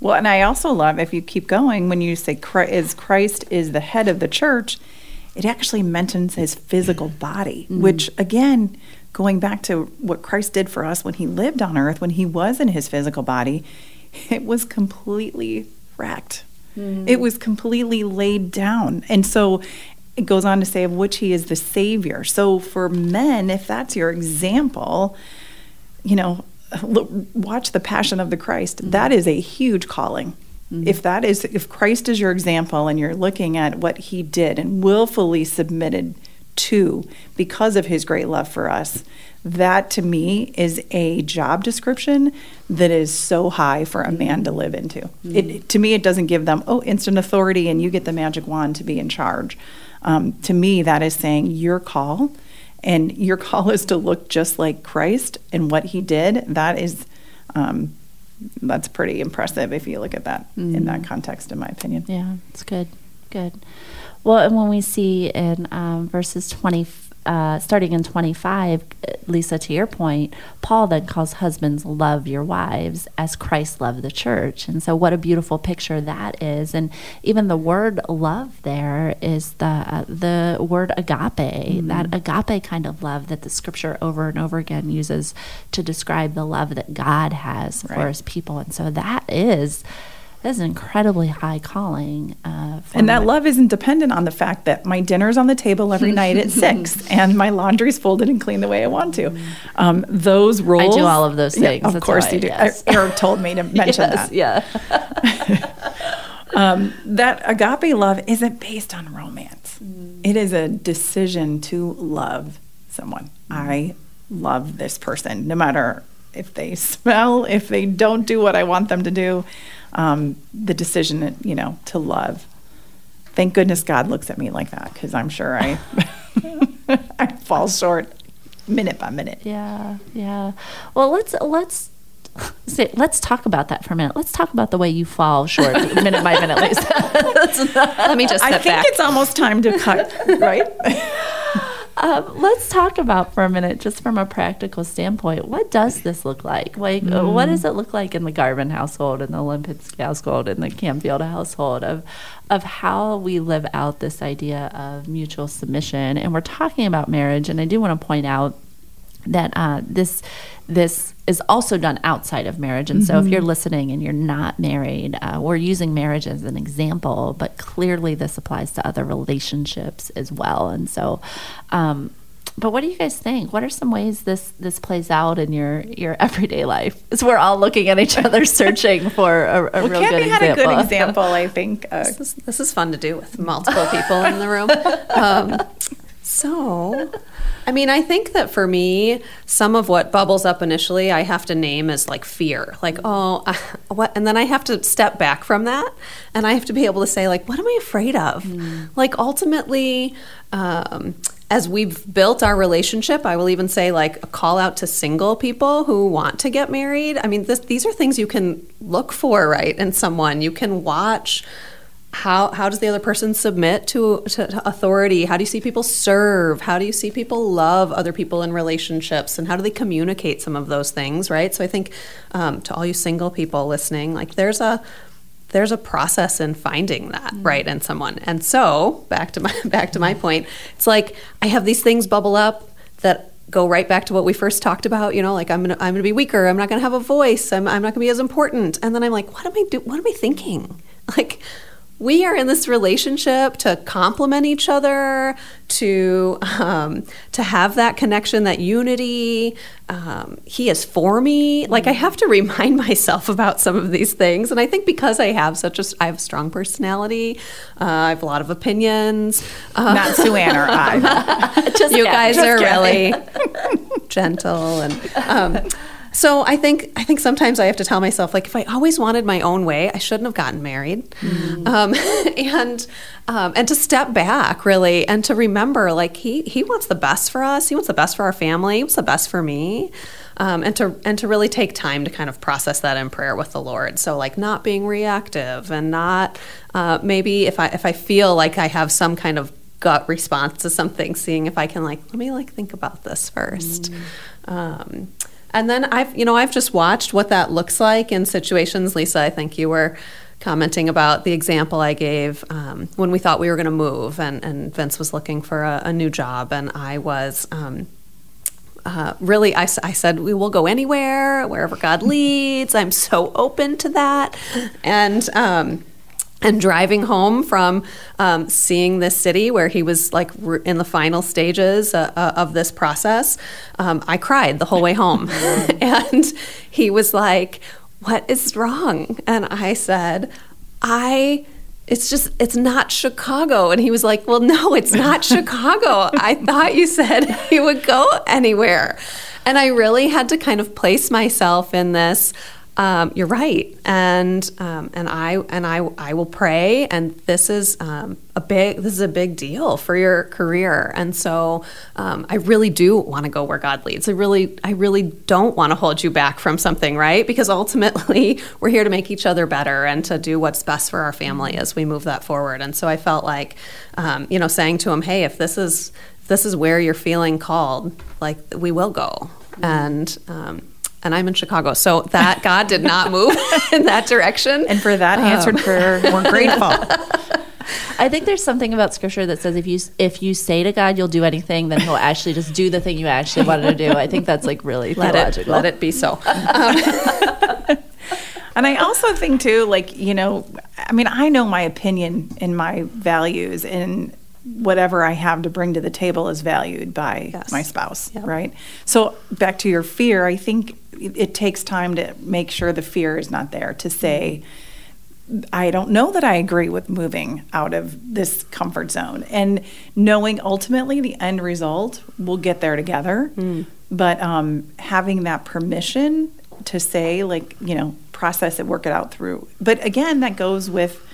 Speaker 2: Well, and I also love if you keep going when you say Christ is Christ is the head of the church, it actually mentions his physical body, mm. which again, going back to what Christ did for us when he lived on earth, when he was in his physical body, it was completely wrecked. Mm. It was completely laid down. And so it goes on to say of which he is the savior. So for men, if that's your example, you know, watch the passion of the Christ. Mm-hmm. That is a huge calling. Mm-hmm. If that is, if Christ is your example and you're looking at what he did and willfully submitted to because of his great love for us, that to me is a job description that is so high for a man mm-hmm. to live into. It, to me, it doesn't give them, oh, instant authority and you get the magic wand to be in charge. Um, to me, that is saying your call and your call is to look just like Christ and what he did. That is, um, that's pretty impressive if you look at that in that context, in my opinion.
Speaker 1: Yeah, it's good. Good. Well, and when we see in um, verses 20, uh, starting in 25, uh, Lisa, to your point, Paul then calls husbands love your wives as Christ loved the church. And so, what a beautiful picture that is. And even the word love there is the, uh, the word agape, that agape kind of love that the scripture over and over again uses to describe the love that God has for his people. And so, that is. That is an incredibly high calling. Uh, for
Speaker 2: And that love isn't dependent on the fact that my dinner's on the table every night at six [laughs] and my laundry's folded and clean the way I want to. Um, those roles.
Speaker 1: all of those
Speaker 2: Yeah,
Speaker 1: things.
Speaker 2: of
Speaker 1: That's
Speaker 2: course you do.
Speaker 1: yes.
Speaker 2: Eric told me to [laughs] mention
Speaker 1: yes,
Speaker 2: that.
Speaker 1: Yeah. [laughs]
Speaker 2: that agape love isn't based on romance. It is a decision to love someone. I love this person, no matter if they smell, if they don't do what I want them to do. Um, the decision, you know, to love. Thank goodness God looks at me like that because I'm sure I [laughs] I fall short minute by minute.
Speaker 1: Yeah, yeah. Well, let's let's say, let's talk about that for a minute. Let's talk about the way you fall short [laughs] minute by minute, Lisa.
Speaker 3: Let me just.
Speaker 2: I think
Speaker 3: back.
Speaker 2: it's almost time to cut, right? [laughs]
Speaker 1: Um, let's talk about for a minute, just from a practical standpoint, what does this look like? Like, mm. what does it look like in the Garvin household, in the Lapinski household, in the Camfield household of of how we live out this idea of mutual submission? And we're talking about marriage, and I do want to point out that uh, this this is also done outside of marriage. And mm-hmm. so, if you're mm-hmm. listening and you're not married, uh, we're using marriage as an example, but clearly this applies to other relationships as well. And so, um, but what do you guys think? What are some ways this this plays out in your your [laughs] everyday life? As we're all looking at each other, [laughs] searching for a, a
Speaker 2: well,
Speaker 1: real
Speaker 2: Cappy
Speaker 1: good
Speaker 2: had
Speaker 1: example.
Speaker 2: a good example, I think.
Speaker 3: Uh, this, is, this, is, fun to do with multiple people in the room. [laughs] Um, so, [laughs] I mean, I think that for me, some of what bubbles up initially, I have to name as like fear. Like, oh, uh, what? And then I have to step back from that and I have to be able to say, like, what am I afraid of? Mm. Like, ultimately, um, as we've built our relationship, I will even say, like, a call out to single people who want to get married. I mean, this, these are things you can look for, right, in someone. You can watch how how does the other person submit to, to, to, authority? How do you see people serve? How do you see people love other people in relationships? And how do they communicate some of those things right? So i think um, to all you single people listening like there's a there's a process in finding that mm-hmm. right in someone. And so back to my [laughs] back to my point it's like i have these things bubble up that go right back to what we first talked about you know like i'm gonna i'm gonna be weaker. I'm not gonna have a voice. I'm, I'm not gonna be as important. And then i'm like what am i do what am i thinking? [laughs] Like we are in this relationship to complement each other, to um, to have that connection, that unity. Um, he is for me. Like I have to remind [laughs] myself about some of these things, and I think because I have such a, I have a strong personality. Uh, I have a lot of opinions.
Speaker 2: Uh, Not Suanne or I. [laughs]
Speaker 3: just you guys are really [laughs] gentle and. Um, so I think I think sometimes I have to tell myself like if I always wanted my own way, I shouldn't have gotten married, mm. um, [laughs] and um, and to step back really and to remember like he he wants the best for us. He wants the best for our family. He wants the best for me. Um, and to and to really take time to kind of process that in prayer with the Lord. So like not being reactive and not uh, maybe if I if I feel like I have some kind of gut response to something, seeing if I can like let me like think about this first. Mm. Um, and then I've, you know, I've just watched what that looks like in situations. Lisa, I think you were commenting about the example I gave um, when we thought we were going to move, and, and Vince was looking for a, a new job, and I was. Um, uh, really, I, I said, we will go anywhere, wherever God leads. I'm so open to that. And um, and driving home from um, seeing this city where he was like re- in the final stages uh, uh, of this process, um, I cried the whole way home. [laughs] and he was like, What is wrong? And I said, I. It's just, it's not Chicago. And he was like, Well, no, it's not [laughs] Chicago. I thought you said he would go anywhere. And I really had to kind of place myself in this um, you're right, and um, and I and I I will pray, and this is um, a big this is a big deal for your career, and so um, I really do want to go where God leads. I really I really don't want to hold you back from something, right? Because ultimately [laughs] we're here to make each other better and to do what's best for our family as we move that forward. And so I felt like, um, you know, saying to him, hey, if this is this is where you're feeling called, like we will go, mm-hmm. and um, and I'm in Chicago. So that [laughs] God did not move [laughs] in that direction.
Speaker 2: And for that um, answered prayer, we're [laughs] grateful.
Speaker 1: I think there's something about scripture that says if you if you say to God you'll do anything, then He'll actually just do the thing you actually wanted to do. I think that's like really
Speaker 3: let
Speaker 1: theological.
Speaker 3: It, let it be so.
Speaker 2: Um. and I also think too, like you know, I mean, I know my opinion and my values, and whatever I have to bring to the table is valued by yes. my spouse, yep. right? So back to your fear, I think it takes time to make sure the fear is not there to say I don't know that I agree with moving out of this comfort zone and knowing ultimately the end result we'll get there together mm. but um, having that permission to say like you know process it work it out through but again that goes with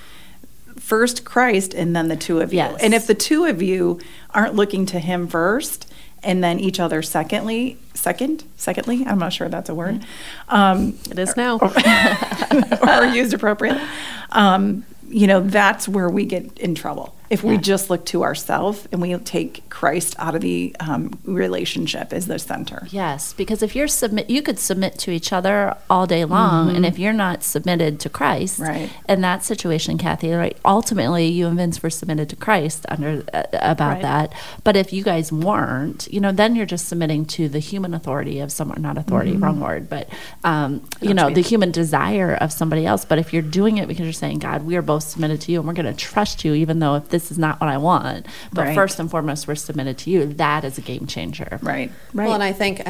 Speaker 2: first Christ and then the two of you
Speaker 1: yes.
Speaker 2: and if the two of you aren't looking to him first and then each other secondly, second, secondly, I'm not sure that's a word. Um,
Speaker 3: it is now. [laughs]
Speaker 2: or used appropriately. Um, you know, that's where we get in trouble if we just look to ourselves and we take Christ out of the um, relationship as the center.
Speaker 1: Yes, because if you're submit, you could submit to each other all day long, mm-hmm. and if you're not submitted to Christ,
Speaker 2: right.
Speaker 1: in that situation, Cathy, right? Ultimately, you and Vince were submitted to Christ under uh, about right. that. But if you guys weren't, you know, then you're just submitting to the human authority of someone, not authority, mm-hmm. wrong word, but um, you know, the human desire of somebody else. But if you're doing it because you're saying, God, we are both submitted to you, and we're going to trust you, even though if this is not what I want. But right. first and foremost, we're submitted to you. That is a game changer.
Speaker 2: Right. Right.
Speaker 3: Well, and I think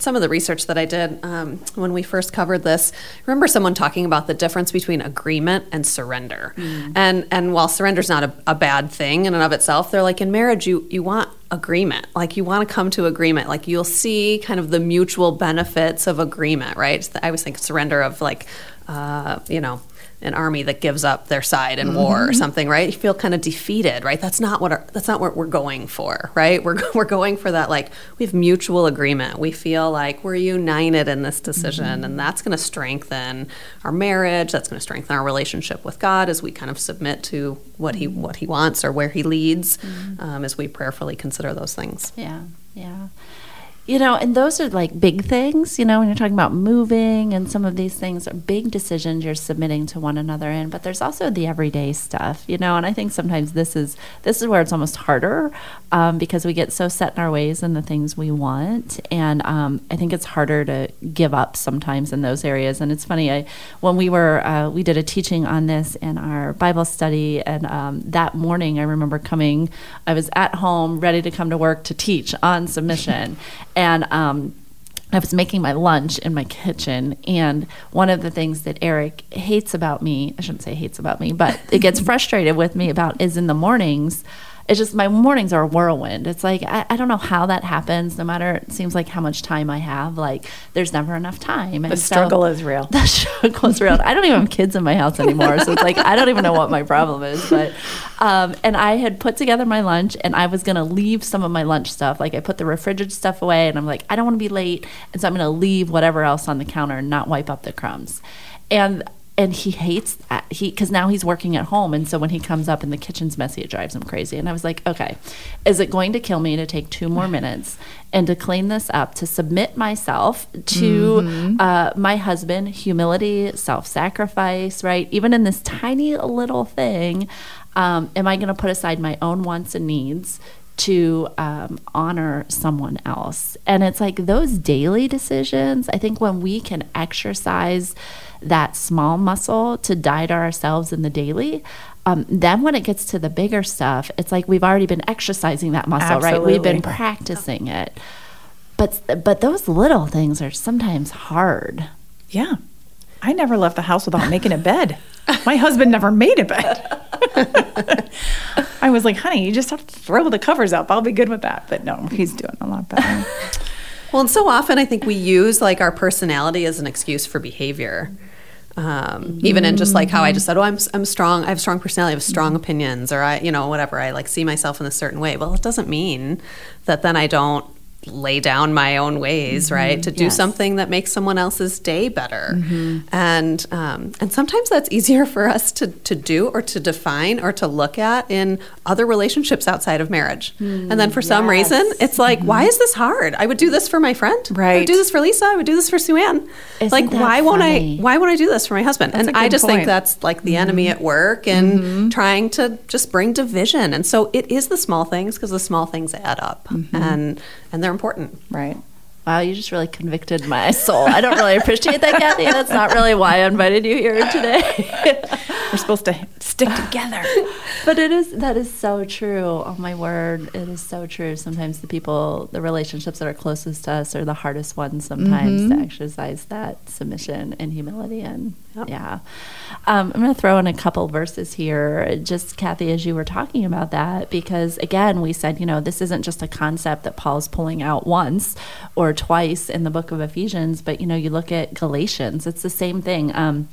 Speaker 3: some of the research that I did um, when we first covered this, remember someone talking about the difference between agreement and surrender. Mm. And and while surrender is not a, a bad thing in and of itself, they're like in marriage, you you want agreement. Like you want to come to agreement. Like you'll see kind of the mutual benefits of agreement, right? I always think surrender of like, uh, you know, an army that gives up their side in mm-hmm. war or mm-hmm. something, right? You feel kind of defeated, right? That's not what our, that's not what we're going for, right? We're [laughs] we're going for that like we have mutual agreement. We feel like we're united in this decision, mm-hmm. and that's going to strengthen our marriage. That's going to strengthen our relationship with God as we kind of submit to what He what He wants or where He leads, mm-hmm. um, as we prayerfully consider those things.
Speaker 1: Yeah, yeah. You know, and those are like big things, you know, when you're talking about moving and some of these things are big decisions you're submitting to one another in, but there's also the everyday stuff, you know, and I think sometimes this is this is where it's almost harder um, because we get so set in our ways and the things we want, and um, I think it's harder to give up sometimes in those areas. And it's funny, I when we were uh, we did a teaching on this in our Bible study, and um, that morning I remember coming, I was at home ready to come to work to teach on submission and um, I was making my lunch in my kitchen, and one of the things that Eric hates about me, I shouldn't say hates about me, but it gets [laughs] frustrated with me about is in the mornings it's just my mornings are a whirlwind. It's like I, I, don't know how that happens. No matter it seems like how much time I have, like there's never enough time.
Speaker 2: And the struggle so, is real. [laughs]
Speaker 1: The struggle is real. I don't even have kids in my house anymore, so it's like I don't even know what my problem is. But um, and I had put together my lunch, and I was gonna leave some of my lunch stuff. Like I put the refrigerated stuff away, and I'm like I don't want to be late, and so I'm gonna leave whatever else on the counter and not wipe up the crumbs. And and he hates that he because now he's working at home and so when he comes up and the kitchen's messy it drives him crazy and i was like okay is it going to kill me to take two more [sighs] minutes and to clean this up to submit myself to mm-hmm. uh, my husband humility self-sacrifice right even in this tiny little thing um, am i going to put aside my own wants and needs to um, honor someone else. And it's like those daily decisions, I think when we can exercise that small muscle to die to ourselves in the daily. Um, then when it gets to the bigger stuff, it's like we've already been exercising that muscle, Absolutely. right? We've been practicing it. But but those little things are sometimes hard.
Speaker 2: Yeah. I never left the house without making a bed. [laughs] My husband never made a bed. I was like, honey, you just have to throw the covers up. I'll be good with that. But no, he's doing a lot better.
Speaker 3: well, and so often I think we use like our personality as an excuse for behavior. Um, mm-hmm. Even in just like how I just said, oh, I'm, I'm strong. I have strong personality. I have strong mm-hmm. opinions, or I, you know, whatever. I like see myself in a certain way. Well, it doesn't mean that then I don't lay down my own ways, mm-hmm. right? To do yes. something that makes someone else's day better. Mm-hmm. And um, and sometimes that's easier for us to, to do or to define or to look at in other relationships outside of marriage. Mm, and then for some yes. reason, it's like, mm-hmm. why is this hard? I would do this for my friend.
Speaker 2: Right. I
Speaker 3: would do this for Lisa. I would do this for Suanne. Like, why funny? won't I? Why won't I do this for my husband? That's and I just point. think that's like the enemy mm-hmm. at work and mm-hmm. trying to just bring division. And so it is the small things because the small things add up. Mm-hmm. And and they're important.
Speaker 2: Right.
Speaker 1: Wow, you just really convicted my soul. I don't really appreciate that, Cathy. That's not really why I invited you here today. [laughs]
Speaker 2: We're supposed to stick together.
Speaker 1: But it is that is so true. Oh my word, it is so true. Sometimes the people, the relationships that are closest to us are the hardest ones sometimes mm-hmm. to exercise that submission and humility and yep. yeah. Um, I'm going to throw in a couple verses here, just Cathy, as you were talking about that, because again, we said, you know, this isn't just a concept that Paul's pulling out once or twice in the book of Ephesians, but you know, you look at Galatians, it's the same thing. Um,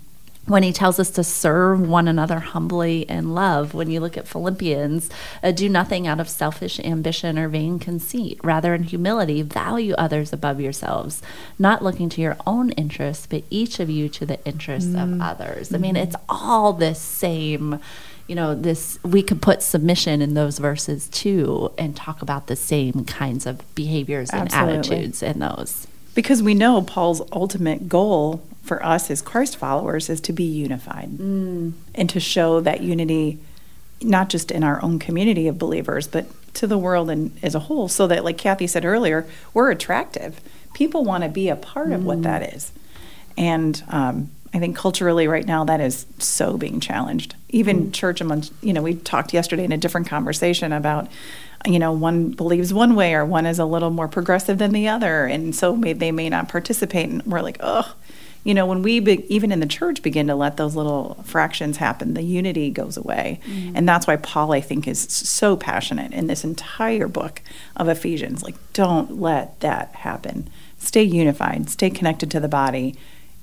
Speaker 1: when he tells us to serve one another humbly in love. When you look at Philippians, uh, do nothing out of selfish ambition or vain conceit. Rather, in humility, value others above yourselves, not looking to your own interests, but each of you to the interests mm. of others. I mean, it's all the same. You know, this we could put submission in those verses too and talk about the same kinds of behaviors and Absolutely. attitudes in those.
Speaker 2: Because we know Paul's ultimate goal for us as Christ followers is to be unified mm. and to show that unity not just in our own community of believers but to the world and as a whole so that like Cathy said earlier we're attractive people want to be a part mm. of what that mm. and um, I think culturally right now that is so being challenged even mm. church amongst you know we talked yesterday in a different conversation about you know one believes one way or one is a little more progressive than the other and so may, they may not participate and we're like oh you know, when we be, even in the church begin to let those little fractions happen, the unity goes away. Mm. And that's why Paul, I think, is so passionate in this entire book of Ephesians. Like, don't let that happen. Stay unified, stay connected to the body,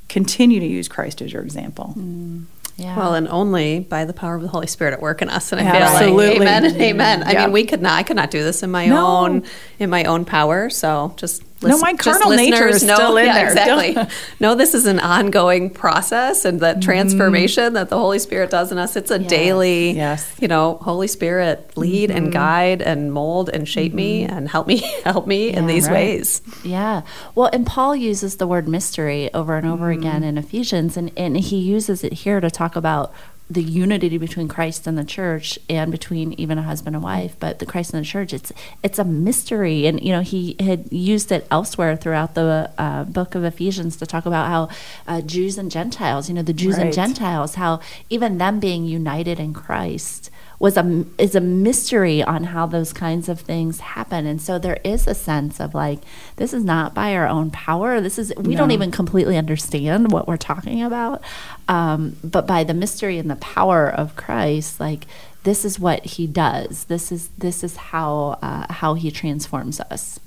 Speaker 2: continue to use Christ as your example.
Speaker 3: Mm. Yeah. Well, and only by the power of the Holy Spirit at work in us. And I Absolutely. feel like amen and amen. I mean, we could not, I could not do this in my no. own, in my own power. So just
Speaker 2: No, my carnal nature is know, still in
Speaker 3: yeah,
Speaker 2: there.
Speaker 3: Exactly. [laughs] no, this is an ongoing process, and that mm-hmm. transformation that the Holy Spirit does in us. It's a daily, yes. you know, Holy Spirit lead mm-hmm. and guide and mold and shape mm-hmm. me and help me [laughs] help me yeah, in these right. ways.
Speaker 1: Yeah. Well, and Paul uses the word mystery over and over mm-hmm. again in Ephesians, and and he uses it here to talk about the unity between Christ and the church and between even a husband and wife, but the Christ and the church, it's it's a mystery. And you know, he had used it elsewhere throughout the uh, book of Ephesians to talk about how uh, Jews and Gentiles, you know, the Jews right. and Gentiles, how even them being united in Christ was a is a mystery on how those kinds of things happen. And so there is a sense of like this is not by our own power. This is we no. don't even completely understand what we're talking about. Um, but by the mystery and the power of christ like this is what he does. This is this is how uh, how he transforms us.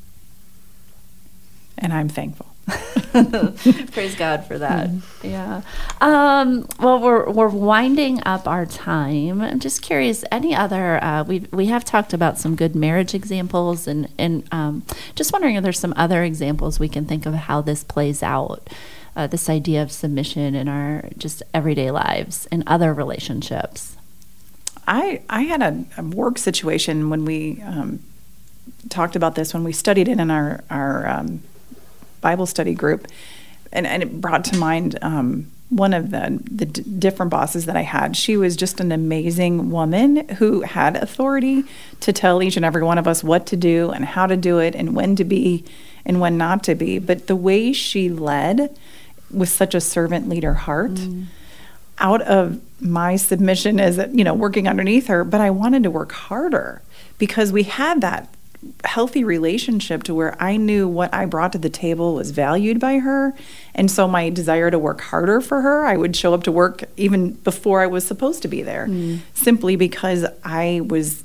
Speaker 2: And i'm thankful [laughs]
Speaker 1: Praise God for that. mm Yeah. Um, well, we're we're winding up our time. I'm just curious. Any other? Uh, we we have talked about some good marriage examples, and and um, just wondering if there's some other examples we can think of how this plays out. Uh, this idea of submission in our just everyday lives and other relationships.
Speaker 2: I I had a, a work situation when we um, talked about this when we studied it in our our um, Bible study group, and, and it brought to mind um, one of the, the d- different bosses that I had. She was just an amazing woman who had authority to tell each and every one of us what to do and how to do it and when to be and when not to be. But the way she led with such a servant leader heart. Mm. Out of my submission as you know working underneath her, but I wanted to work harder because we had that healthy relationship to where I knew what I brought to the table was valued by her. And so my desire to work harder for her, I would show up to work even before I was supposed to be there, mm. simply because I was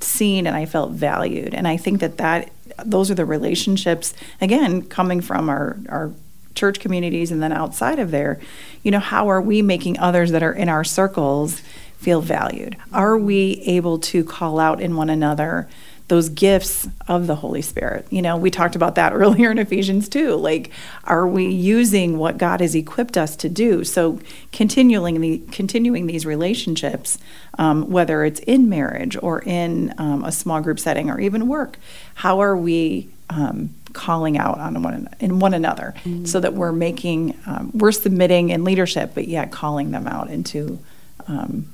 Speaker 2: seen and I felt valued. And I think that that those are the relationships again coming from our our church communities and then outside of there. You know, how are we making others that are in our circles feel valued? Are we able to call out in one another those gifts of the Holy Spirit. You know, we talked about that [laughs] earlier in Ephesians 2. Like, are we using what God has equipped us to do? So, continuing the continuing these relationships, um, whether it's in marriage or in um, a small group setting or even work, how are we um, calling out on one in one another mm-hmm. so that we're making um, we're submitting in leadership, but yet calling them out into um,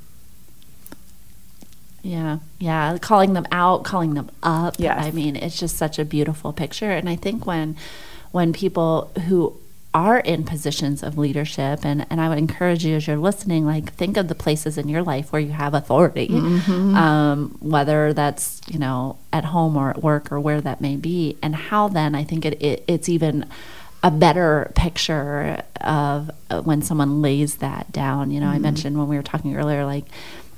Speaker 1: yeah, yeah. Calling them out, calling them up. Yeah. I mean, it's just such a beautiful picture. And I think when when people who are in positions of leadership and, and i would encourage you as you're listening like think of the places in your life where you have authority mm-hmm. um, whether that's you know at home or at work or where that may be and how then i think it, it it's even a better picture of when someone lays that down you know mm-hmm. i mentioned when we were talking earlier like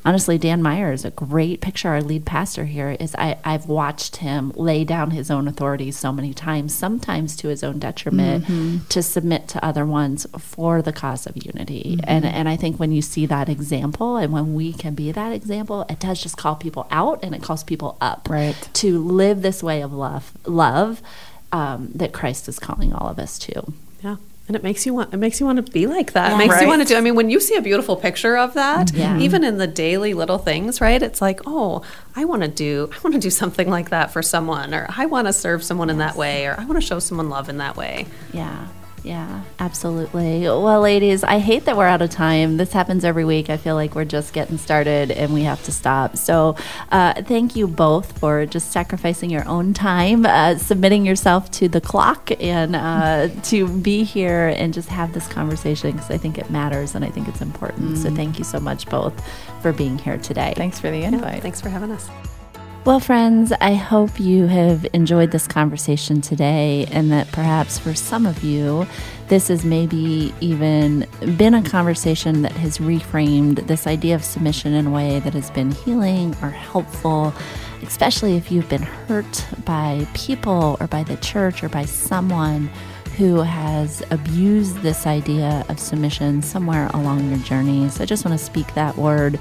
Speaker 1: honestly, Dan Meyer is a great picture. Our lead pastor here is I, I've watched him lay down his own authority so many times, sometimes to his own detriment, mm-hmm. to submit to other ones for the cause of unity. Mm-hmm. And and I think when you see that example and when we can be that example, it does just call people out and it calls people up
Speaker 2: right.
Speaker 1: to live this way of love love um, that Christ is calling all of us to.
Speaker 3: Yeah and it makes you want it makes you want to be like that. Yeah, it makes right. you want to do. I mean, when you see a beautiful picture of that, yeah. even in the daily little things, right? It's like, oh, I want to do I want to do something like that for someone, or I want to serve someone yes. in that way, or I want to show someone love in that way.
Speaker 1: Yeah. Yeah, absolutely. Well, ladies, I hate that we're out of time. This happens every week. I feel like we're just getting started and we have to stop. So, uh, thank you both for just sacrificing your own time, uh, submitting yourself to the clock, and uh, [laughs] to be here and just have this conversation because I think it matters and I think it's important. Mm. So, thank you so much both for being here today.
Speaker 2: Thanks for the invite.
Speaker 3: Yeah, thanks for having us.
Speaker 1: Well, friends, I hope you have enjoyed this conversation today and that perhaps for some of you, this has maybe even been a conversation that has reframed this idea of submission in a way that has been healing or helpful, especially if you've been hurt by people or by the church or by someone who has abused this idea of submission somewhere along your journey. So I just want to speak that word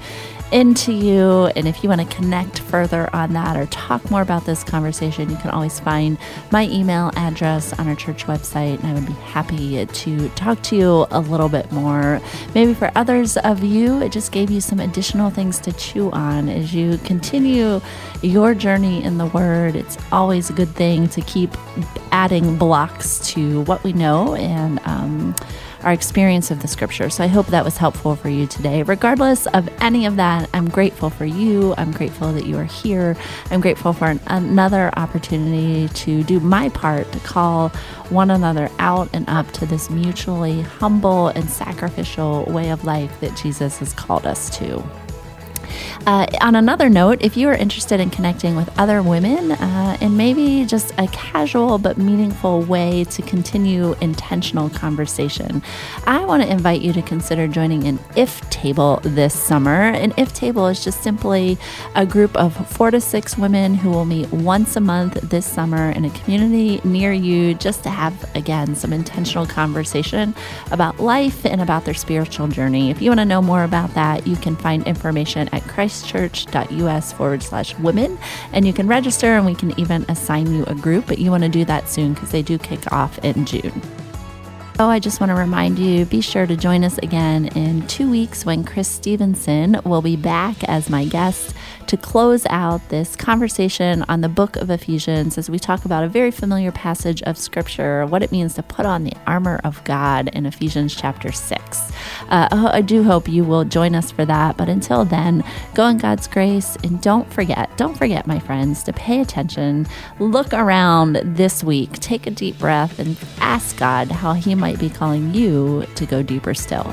Speaker 1: into you. And if you want to connect further on that or talk more about this conversation, you can always find my email address on our church website. And I would be happy to talk to you a little bit more. Maybe for others of you, it just gave you some additional things to chew on as you continue your journey in the Word. It's always a good thing to keep adding blocks to what we know and, um, our experience of the scripture. So I hope that was helpful for you today. Regardless of any of that, I'm grateful for you. I'm grateful that you are here. I'm grateful for an, another opportunity to do my part to call one another out and up to this mutually humble and sacrificial way of life that Jesus has called us to. Uh, on another note, if you are interested in connecting with other women uh, in maybe just a casual but meaningful way to continue intentional conversation, I want to invite you to consider joining an IF table this summer. An IF table is just simply a group of four to six women who will meet once a month this summer in a community near you just to have, again, some intentional conversation about life and about their spiritual journey. If you want to know more about that, you can find information at Christ christchurch.us forward slash women. And you can register and we can even assign you a group, but you want to do that soon because they do kick off in June. Oh, I just want to remind you be sure to join us again in two weeks when Chris Stevenson will be back as my guest to close out this conversation on the book of Ephesians as we talk about a very familiar passage of scripture, what it means to put on the armor of God in Ephesians chapter 6. Uh, I do hope you will join us for that. But until then, go in God's grace and don't forget, don't forget, my friends, to pay attention. Look around this week, take a deep breath, and ask God how He might be calling you to go deeper still.